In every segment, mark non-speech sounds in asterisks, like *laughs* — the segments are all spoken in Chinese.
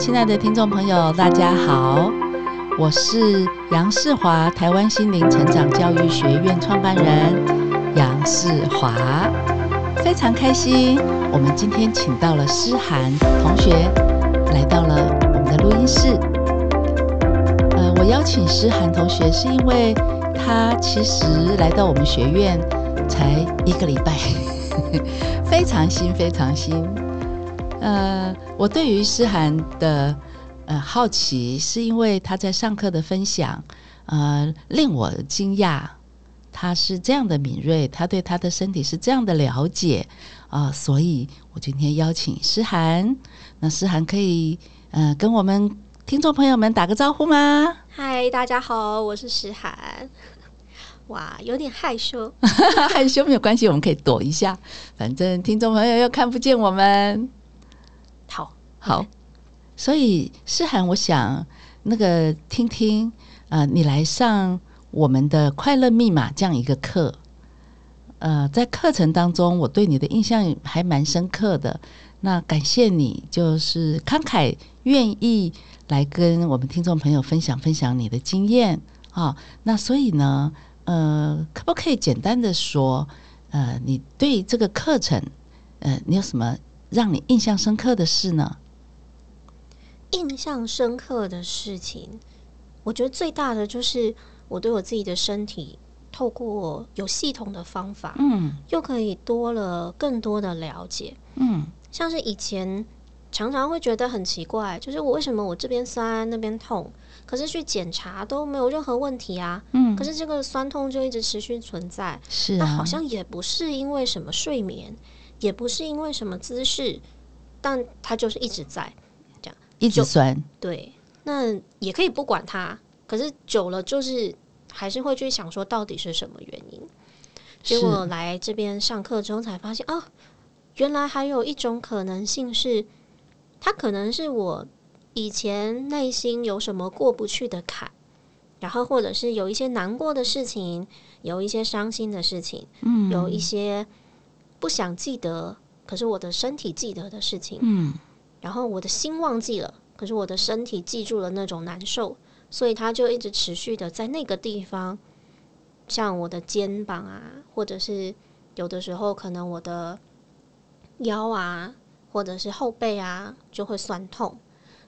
亲爱的听众朋友，大家好，我是杨世华，台湾心灵成长教育学院创办人杨世华，非常开心，我们今天请到了诗涵同学来到了我们的录音室。呃，我邀请诗涵同学是因为他其实来到我们学院才一个礼拜，*laughs* 非常新，非常新。呃，我对于诗涵的呃好奇，是因为他在上课的分享，呃，令我惊讶。他是这样的敏锐，他对他的身体是这样的了解啊，呃，所以我今天邀请诗涵。那诗涵可以呃跟我们听众朋友们打个招呼吗？嗨，大家好，我是诗涵。哇，有点害羞，害羞没有关系，我们可以躲一下，反正听众朋友又看不见我们。好好，所以诗涵，我想那个听听呃，你来上我们的快乐密码这样一个课，呃，在课程当中，我对你的印象还蛮深刻的。那感谢你，就是慷慨愿意来跟我们听众朋友分享分享你的经验啊、哦。那所以呢，呃，可不可以简单的说，呃，你对这个课程，呃，你有什么？让你印象深刻的事呢？印象深刻的事情，我觉得最大的就是我对我自己的身体，透过有系统的方法，嗯，又可以多了更多的了解，嗯，像是以前常常会觉得很奇怪，就是我为什么我这边酸那边痛，可是去检查都没有任何问题啊，嗯，可是这个酸痛就一直持续存在，是啊，那好像也不是因为什么睡眠。也不是因为什么姿势，但它就是一直在这样，一直酸。对，那也可以不管它，可是久了就是还是会去想说到底是什么原因。结果来这边上课之后才发现，哦，原来还有一种可能性是，它可能是我以前内心有什么过不去的坎，然后或者是有一些难过的事情，有一些伤心的事情，嗯，有一些。不想记得，可是我的身体记得的事情，嗯，然后我的心忘记了，可是我的身体记住了那种难受，所以它就一直持续的在那个地方，像我的肩膀啊，或者是有的时候可能我的腰啊，或者是后背啊，就会酸痛。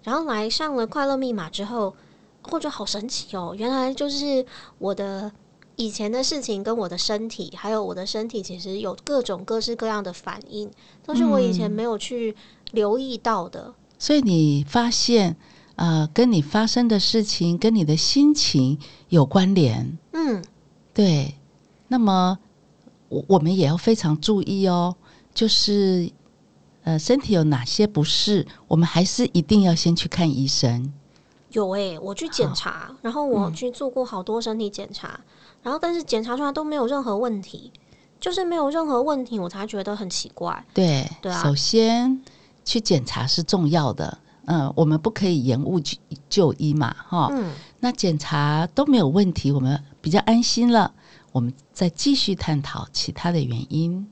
然后来上了快乐密码之后，或者好神奇哦，原来就是我的。以前的事情跟我的身体，还有我的身体，其实有各种各式各样的反应，都是我以前没有去留意到的。嗯，所以你发现，呃，跟你发生的事情跟你的心情有关联。嗯，对。那么我我们也要非常注意哦，就是呃，身体有哪些不适，我们还是一定要先去看医生。有诶、欸，我去检查，然后我去做过好多身体检查。嗯然后，但是检查出来都没有任何问题，就是没有任何问题，我才觉得很奇怪。对，对啊。首先去检查是重要的，嗯，我们不可以延误就就医嘛，哈。嗯。那检查都没有问题，我们比较安心了，我们再继续探讨其他的原因。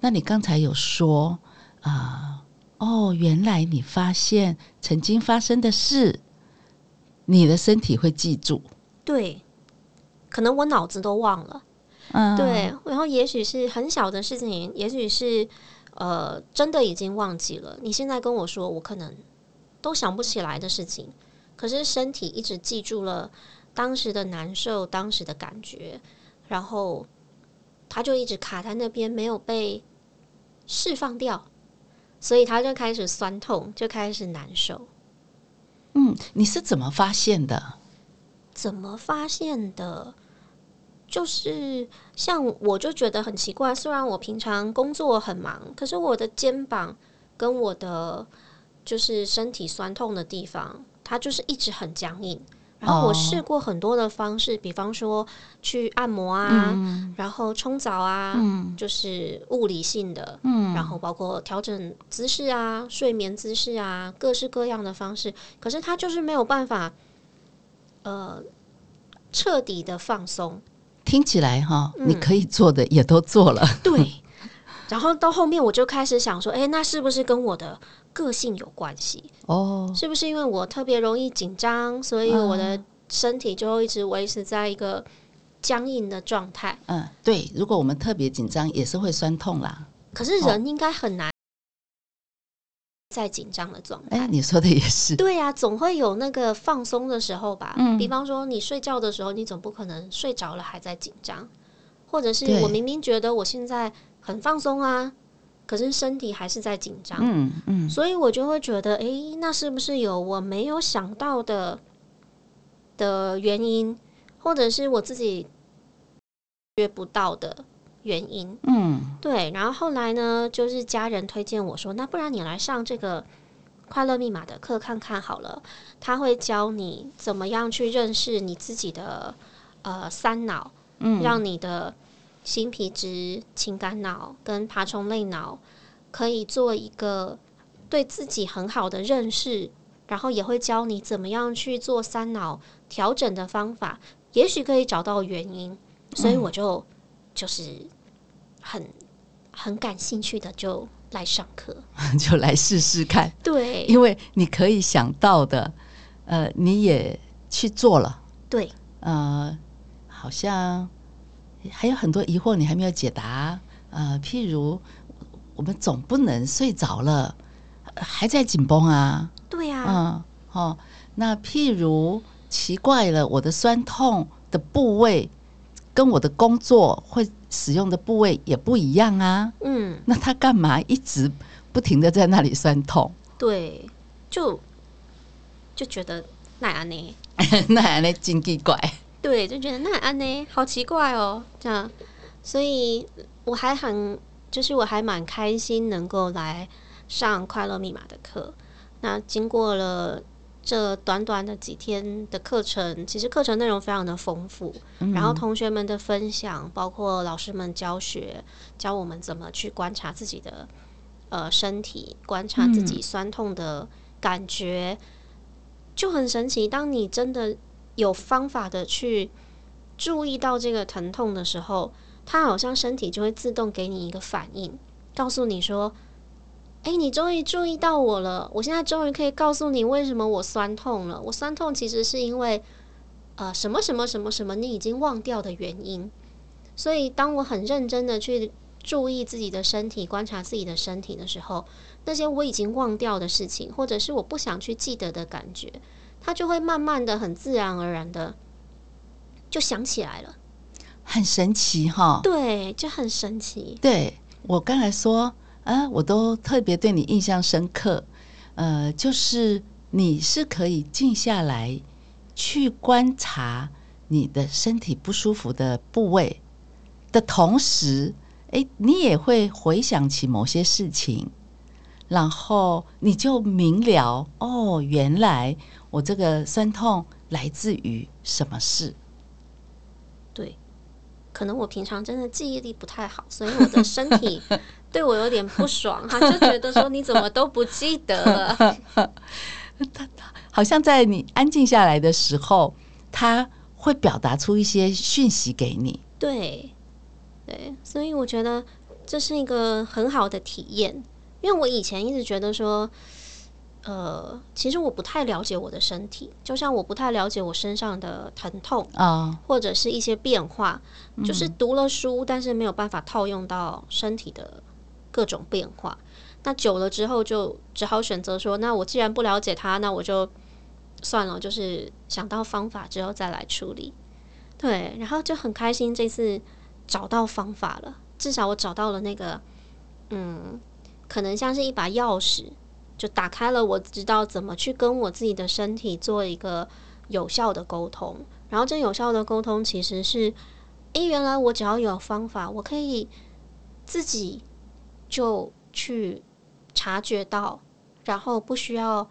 那你刚才有说啊，哦，原来你发现曾经发生的事，你的身体会记住。对。可能我脑子都忘了，嗯，对，然后也许是很小的事情，也许是呃，真的已经忘记了。你现在跟我说，我可能都想不起来的事情，可是身体一直记住了当时的难受，当时的感觉，然后他就一直卡在那边，没有被释放掉，所以他就开始酸痛，就开始难受。嗯，你是怎么发现的？怎么发现的？就是像我就觉得很奇怪，虽然我平常工作很忙，可是我的肩膀跟我的就是身体酸痛的地方，它就是一直很僵硬。然后我试过很多的方式，比方说去按摩啊，嗯、然后冲澡啊，嗯、就是物理性的，嗯、然后包括调整姿势啊、睡眠姿势啊，各式各样的方式，可是它就是没有办法，呃，彻底的放松。听起来哈，你可以做的也都做了。对，然后到后面我就开始想说，哎，那是不是跟我的个性有关系？哦，是不是因为我特别容易紧张，所以我的身体就一直维持在一个僵硬的状态？嗯，对。如果我们特别紧张，也是会酸痛啦。可是人应该很难。在紧张的状态，哎，你说的也是，对呀、啊，总会有那个放松的时候吧。嗯，比方说你睡觉的时候，你总不可能睡着了还在紧张，或者是我明明觉得我现在很放松啊，可是身体还是在紧张。嗯嗯，所以我就会觉得，哎，那是不是有我没有想到的的原因，或者是我自己约不到的？原因，嗯，对，然后后来呢，就是家人推荐我说，那不然你来上这个快乐密码的课看看好了，他会教你怎么样去认识你自己的呃三脑，嗯，让你的新皮质、情感脑跟爬虫类脑可以做一个对自己很好的认识，然后也会教你怎么样去做三脑调整的方法，也许可以找到原因，所以我就、嗯、就是。很很感兴趣的就来上课，*laughs* 就来试试看。对，因为你可以想到的，呃，你也去做了。对，呃，好像还有很多疑惑你还没有解答。呃，譬如我们总不能睡着了还在紧绷啊。对呀、啊。嗯，哦，那譬如奇怪了，我的酸痛的部位跟我的工作会。使用的部位也不一样啊，嗯，那他干嘛一直不停的在那里酸痛？对，就就觉得那安呢，*laughs* 那安呢，真奇怪。对，就觉得那安呢，好奇怪哦，这样，所以我还很，就是我还蛮开心能够来上快乐密码的课。那经过了。这短短的几天的课程，其实课程内容非常的丰富，嗯，然后同学们的分享，包括老师们教学，教我们怎么去观察自己的呃身体，观察自己酸痛的感觉，嗯，就很神奇。当你真的有方法的去注意到这个疼痛的时候，它好像身体就会自动给你一个反应，告诉你说。哎，你终于注意到我了！我现在终于可以告诉你为什么我酸痛了。我酸痛其实是因为，呃，什么什么什么什么你已经忘掉的原因。所以，当我很认真的去注意自己的身体，观察自己的身体的时候，那些我已经忘掉的事情，或者是我不想去记得的感觉，它就会慢慢的、很自然而然的就想起来了。很神奇哈！对，就很神奇。对，我刚才说。啊，我都特别对你印象深刻，呃，就是你是可以静下来去观察你的身体不舒服的部位的同时，诶，你也会回想起某些事情，然后你就明了哦，原来我这个酸痛来自于什么事？对，可能我平常真的记忆力不太好，所以我的身体。对我有点不爽，他就觉得说，你怎么都不记得了？他 *laughs* 好像在你安静下来的时候，他会表达出一些讯息给你。对，对，所以我觉得这是一个很好的体验，因为我以前一直觉得说。呃，其实我不太了解我的身体，就像我不太了解我身上的疼痛啊，oh. 或者是一些变化，就是读了书，但是没有办法套用到身体的各种变化。那久了之后，就只好选择说，那我既然不了解他，那我就算了，就是想到方法之后再来处理。对，然后就很开心，这次找到方法了，至少我找到了那个，嗯，可能像是一把钥匙。就打开了，我知道怎么去跟我自己的身体做一个有效的沟通。然后这有效的沟通其实是，诶，原来我只要有方法，我可以自己就去察觉到，然后不需要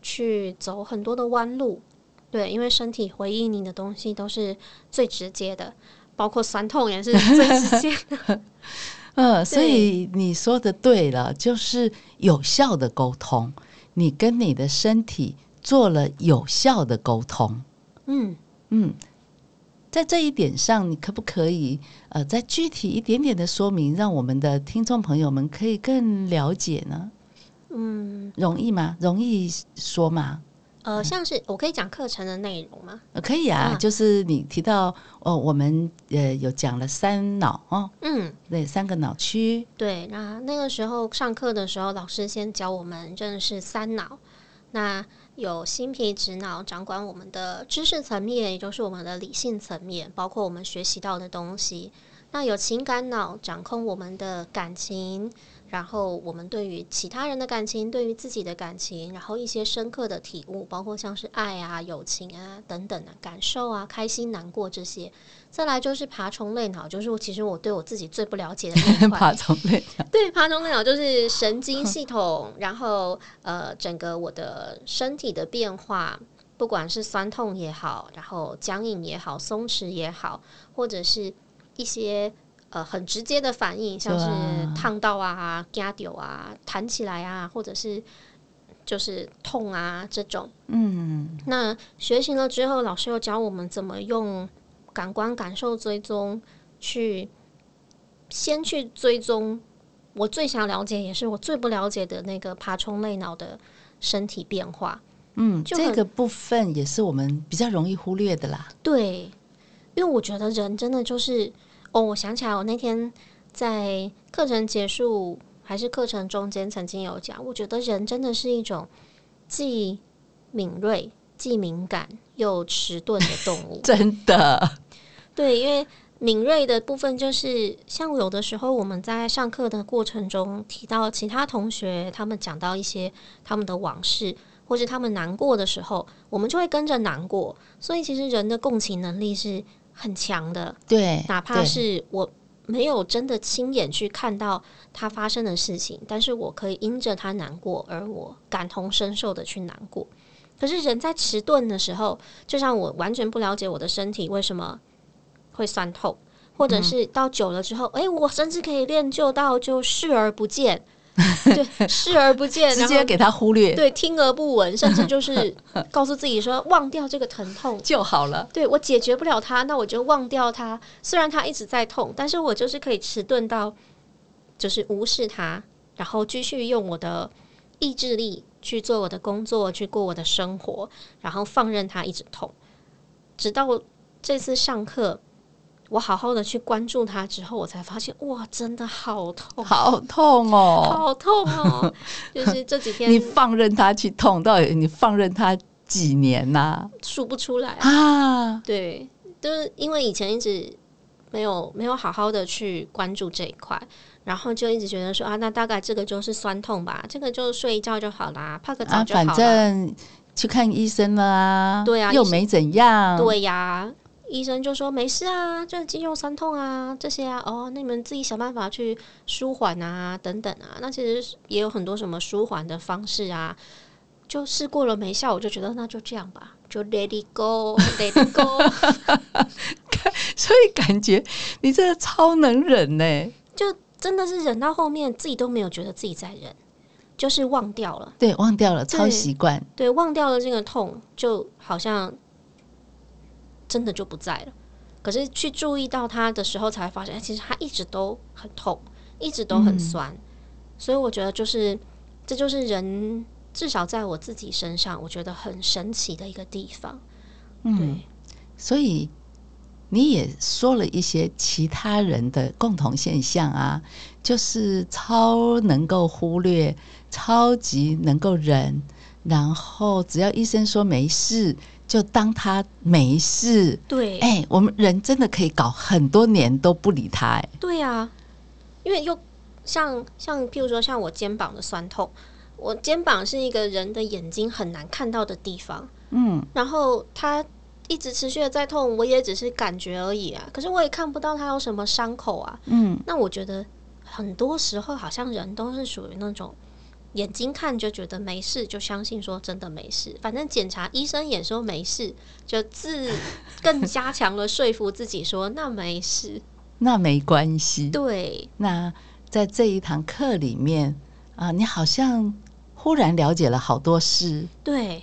去走很多的弯路。对，因为身体回应你的东西都是最直接的，包括酸痛也是最直接的。*laughs* 嗯，所以你说的对了，就是有效的沟通，你跟你的身体做了有效的沟通。嗯嗯，在这一点上，你可不可以呃再具体一点点的说明，让我们的听众朋友们可以更了解呢？嗯，容易吗？容易说吗？呃，像是我可以讲课程的内容吗？呃，可以啊，啊就是你提到哦，我们呃有讲了三脑哦，嗯，对，三个脑区。对，那那个时候上课的时候，老师先教我们认识三脑。那有新皮质脑掌管我们的知识层面，也就是我们的理性层面，包括我们学习到的东西。那有情感脑掌控我们的感情。然后我们对于其他人的感情，对于自己的感情，然后一些深刻的体悟，包括像是爱啊、友情啊等等的感受啊，开心、难过这些。再来就是爬虫类脑，就是其实我对我自己最不了解的那一 *laughs* 块。爬虫类脑。对，爬虫类脑就是神经系统，然后呃，整个我的身体的变化，不管是酸痛也好，然后僵硬也好，松弛也好，或者是一些。呃，很直接的反应，像是烫到啊、夹掉啊、弹起来啊，或者是就是痛啊这种。嗯，那学习了之后，老师又教我们怎么用感官感受追踪，去先去追踪我最想了解，也是我最不了解的那个爬虫类脑的身体变化。嗯，这个部分也是我们比较容易忽略的啦。对，因为我觉得人真的就是。哦，我想起来，我那天在课程结束还是课程中间曾经有讲，我觉得人真的是一种既敏锐、既敏感又迟钝的动物。*laughs* 真的，对，因为敏锐的部分就是像有的时候我们在上课的过程中提到其他同学，他们讲到一些他们的往事，或是他们难过的时候，我们就会跟着难过。所以其实人的共情能力是。很强的，对，哪怕是我没有真的亲眼去看到他发生的事情，但是我可以因着他难过而我感同身受的去难过。可是人在迟钝的时候，就像我完全不了解我的身体为什么会酸痛，或者是到久了之后，*laughs* 哎、嗯欸，我甚至可以练就到就视而不见。*laughs* 对，视而不见，*laughs* 直接给他忽略。对，听而不闻，甚至就是告诉自己说，忘掉这个疼痛就好了。对，我解决不了它，那我就忘掉它。虽然它一直在痛，但是我就是可以迟钝到，就是无视它，然后继续用我的意志力去做我的工作，去过我的生活，然后放任他一直痛，直到这次上课。我好好的去关注他之后，我才发现哇，真的好痛，好痛哦，好痛哦！*laughs* 就是这几天，你放任他去痛，到底你放任他几年呐、啊？数不出来啊！对，就是因为以前一直没有没有好好的去关注这一块，然后就一直觉得说啊，那大概这个就是酸痛吧，这个就睡一觉就好啦，泡个澡就好了。啊、反正去看医生了啊，对啊，又没怎样，对呀、啊。医生就说没事啊，就是肌肉酸痛啊这些啊，哦，那你们自己想办法去舒缓啊，等等啊。那其实也有很多什么舒缓的方式啊，就试过了没效，我就觉得那就这样吧，就 let it go，let it go。*laughs* 所以感觉你真的超能忍呢，就真的是忍到后面自己都没有觉得自己在忍，就是忘掉了，对，忘掉了，超习惯，对，忘掉了这个痛，就好像。真的就不在了，可是去注意到它的时候，才发现，其实它一直都很痛，一直都很酸。嗯、所以我觉得，就是这就是人，至少在我自己身上，我觉得很神奇的一个地方。嗯，对，所以你也说了一些其他人的共同现象啊，就是超能够忽略，超级能够忍，然后只要医生说没事。就当他没事，对，哎、欸，我们人真的可以搞很多年都不理他，哎，对、啊，因为又像像譬如说像我肩膀的酸痛，我肩膀是一个人的眼睛很难看到的地方，嗯，然后他一直持续的在痛，我也只是感觉而已啊，可是我也看不到他有什么伤口啊，嗯，那我觉得很多时候好像人都是属于那种。眼睛看就觉得没事，就相信说真的没事。反正检查医生也说没事，就自更加强了说服自己说那没事，那没关系。对，那在这一堂课里面啊，你好像忽然了解了好多事。对，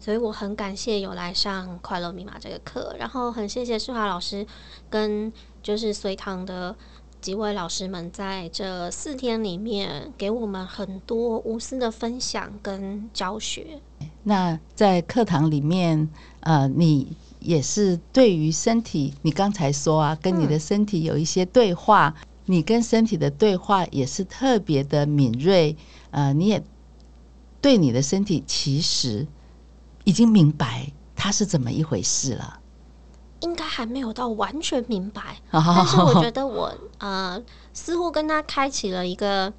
所以我很感谢有来上快乐密码这个课，然后很谢谢世华老师跟就是随堂的几位老师们在这四天里面给我们很多无私的分享跟教学。那在课堂里面，呃，你也是对于身体，你刚才说啊，跟你的身体有一些对话，你跟身体的对话也是特别的敏锐，呃，你也对你的身体其实。已经明白它是怎么一回事了，应该还没有到完全明白，*laughs* 但是我觉得我呃似乎跟他开启了一个，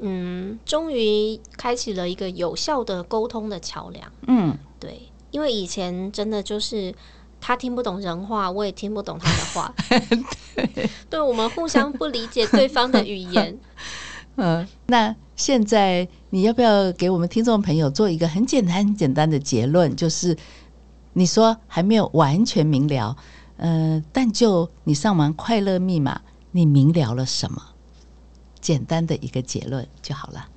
嗯，终于开启了一个有效的沟通的桥梁。嗯，对，因为以前真的就是他听不懂人话，我也听不懂他的话，*laughs* 对，对，我们互相不理解对方的语言。*laughs* 嗯，那现在你要不要给我们听众朋友做一个很简单、很简单的结论？就是你说还没有完全明了，呃，但就你上完快乐密码，你明了了什么？简单的一个结论就好了。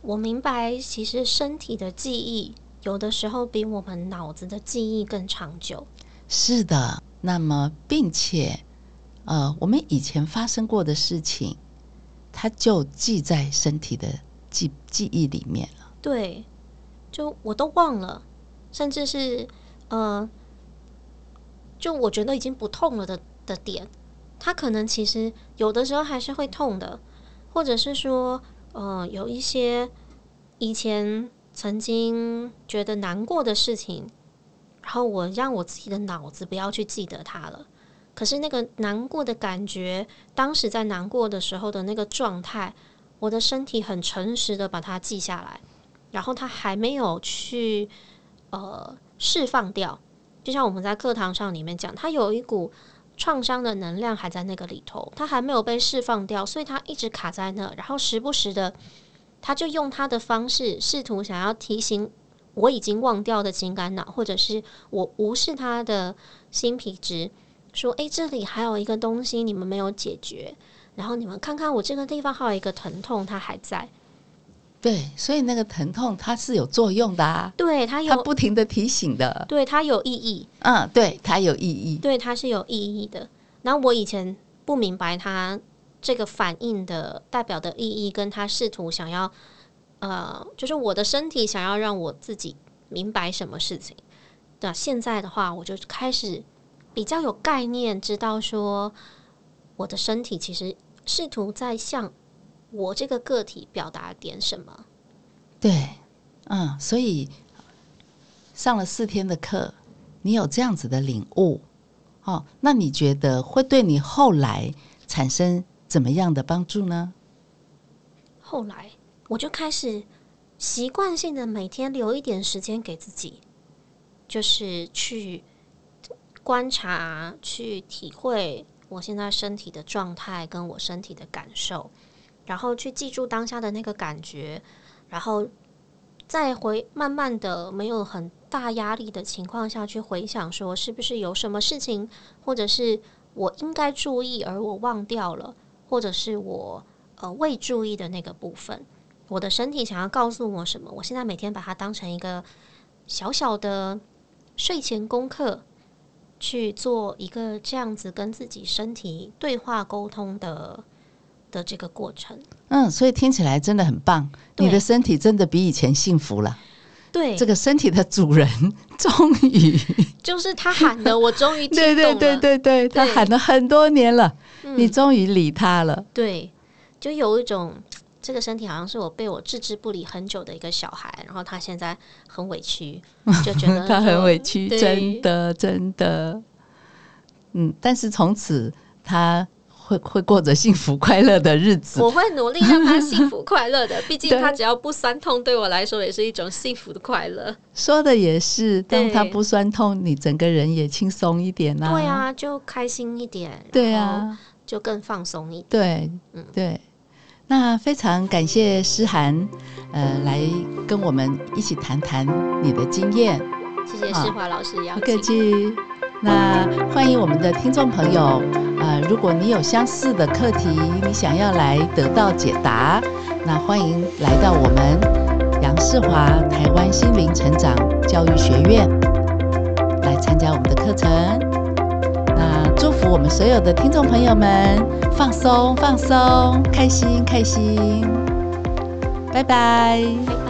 我明白，其实身体的记忆有的时候比我们脑子的记忆更长久。是的，那么并且，呃，我们以前发生过的事情。它就记在身体的记记忆里面了。对，就我都忘了，甚至是呃，就我觉得已经不痛了的的点，它可能其实有的时候还是会痛的，或者是说，呃，有一些以前曾经觉得难过的事情，然后我让我自己的脑子不要去记得它了。可是那个难过的感觉，当时在难过的时候的那个状态，我的身体很诚实的把它记下来，然后它还没有去呃释放掉。就像我们在课堂上里面讲，它有一股创伤的能量还在那个里头，它还没有被释放掉，所以它一直卡在那，然后时不时的，他就用他的方式试图想要提醒我已经忘掉的情感脑，或者是我无视他的新皮质。说：“诶，这里还有一个东西你们没有解决，然后你们看看我这个地方还有一个疼痛，它还在。对，所以那个疼痛它是有作用的啊，对，它有，它不停的提醒的，对，它有意义。嗯，对，它有意义，对，它是有意义的。然后我以前不明白它这个反应的代表的意义，跟他试图想要，呃，就是我的身体想要让我自己明白什么事情。那现在的话，我就开始。”比较有概念，知道说我的身体其实试图在向我这个个体表达点什么。对，嗯，所以上了四天的课，你有这样子的领悟，哦，那你觉得会对你后来产生怎么样的帮助呢？后来我就开始习惯性的每天留一点时间给自己，就是去。观察，去体会我现在身体的状态，跟我身体的感受，然后去记住当下的那个感觉，然后再回慢慢的没有很大压力的情况下去回想，说是不是有什么事情，或者是我应该注意而我忘掉了，或者是我呃未注意的那个部分，我的身体想要告诉我什么？我现在每天把它当成一个小小的睡前功课。去做一个这样子跟自己身体对话沟通的的这个过程，嗯，所以听起来真的很棒。你的身体真的比以前幸福了。对，这个身体的主人终于就是他喊的，我终于。对对对对对，他喊了很多年了，你终于理他了。对，就有一种。这个身体好像是我被我置之不理很久的一个小孩，然后他现在很委屈，就觉得 *laughs* 他很委屈，真的真的，嗯，但是从此他会会过着幸福快乐的日子。我会努力让他幸福快乐的，毕竟 *laughs* 他只要不酸痛，对我来说也是一种幸福的快乐。说的也是，当他不酸痛，你整个人也轻松一点呐。对啊，就开心一点，对啊，就更放松一点。对，嗯，对。那非常感谢诗涵，呃，来跟我们一起谈谈你的经验。谢谢世华老师邀请。不客气。那欢迎我们的听众朋友，呃，如果你有相似的课题，你想要来得到解答，那欢迎来到我们杨杨世华台湾心灵成长教育学院来参加我们的课程。我们所有的听众朋友们放松放松，开心开心。拜拜。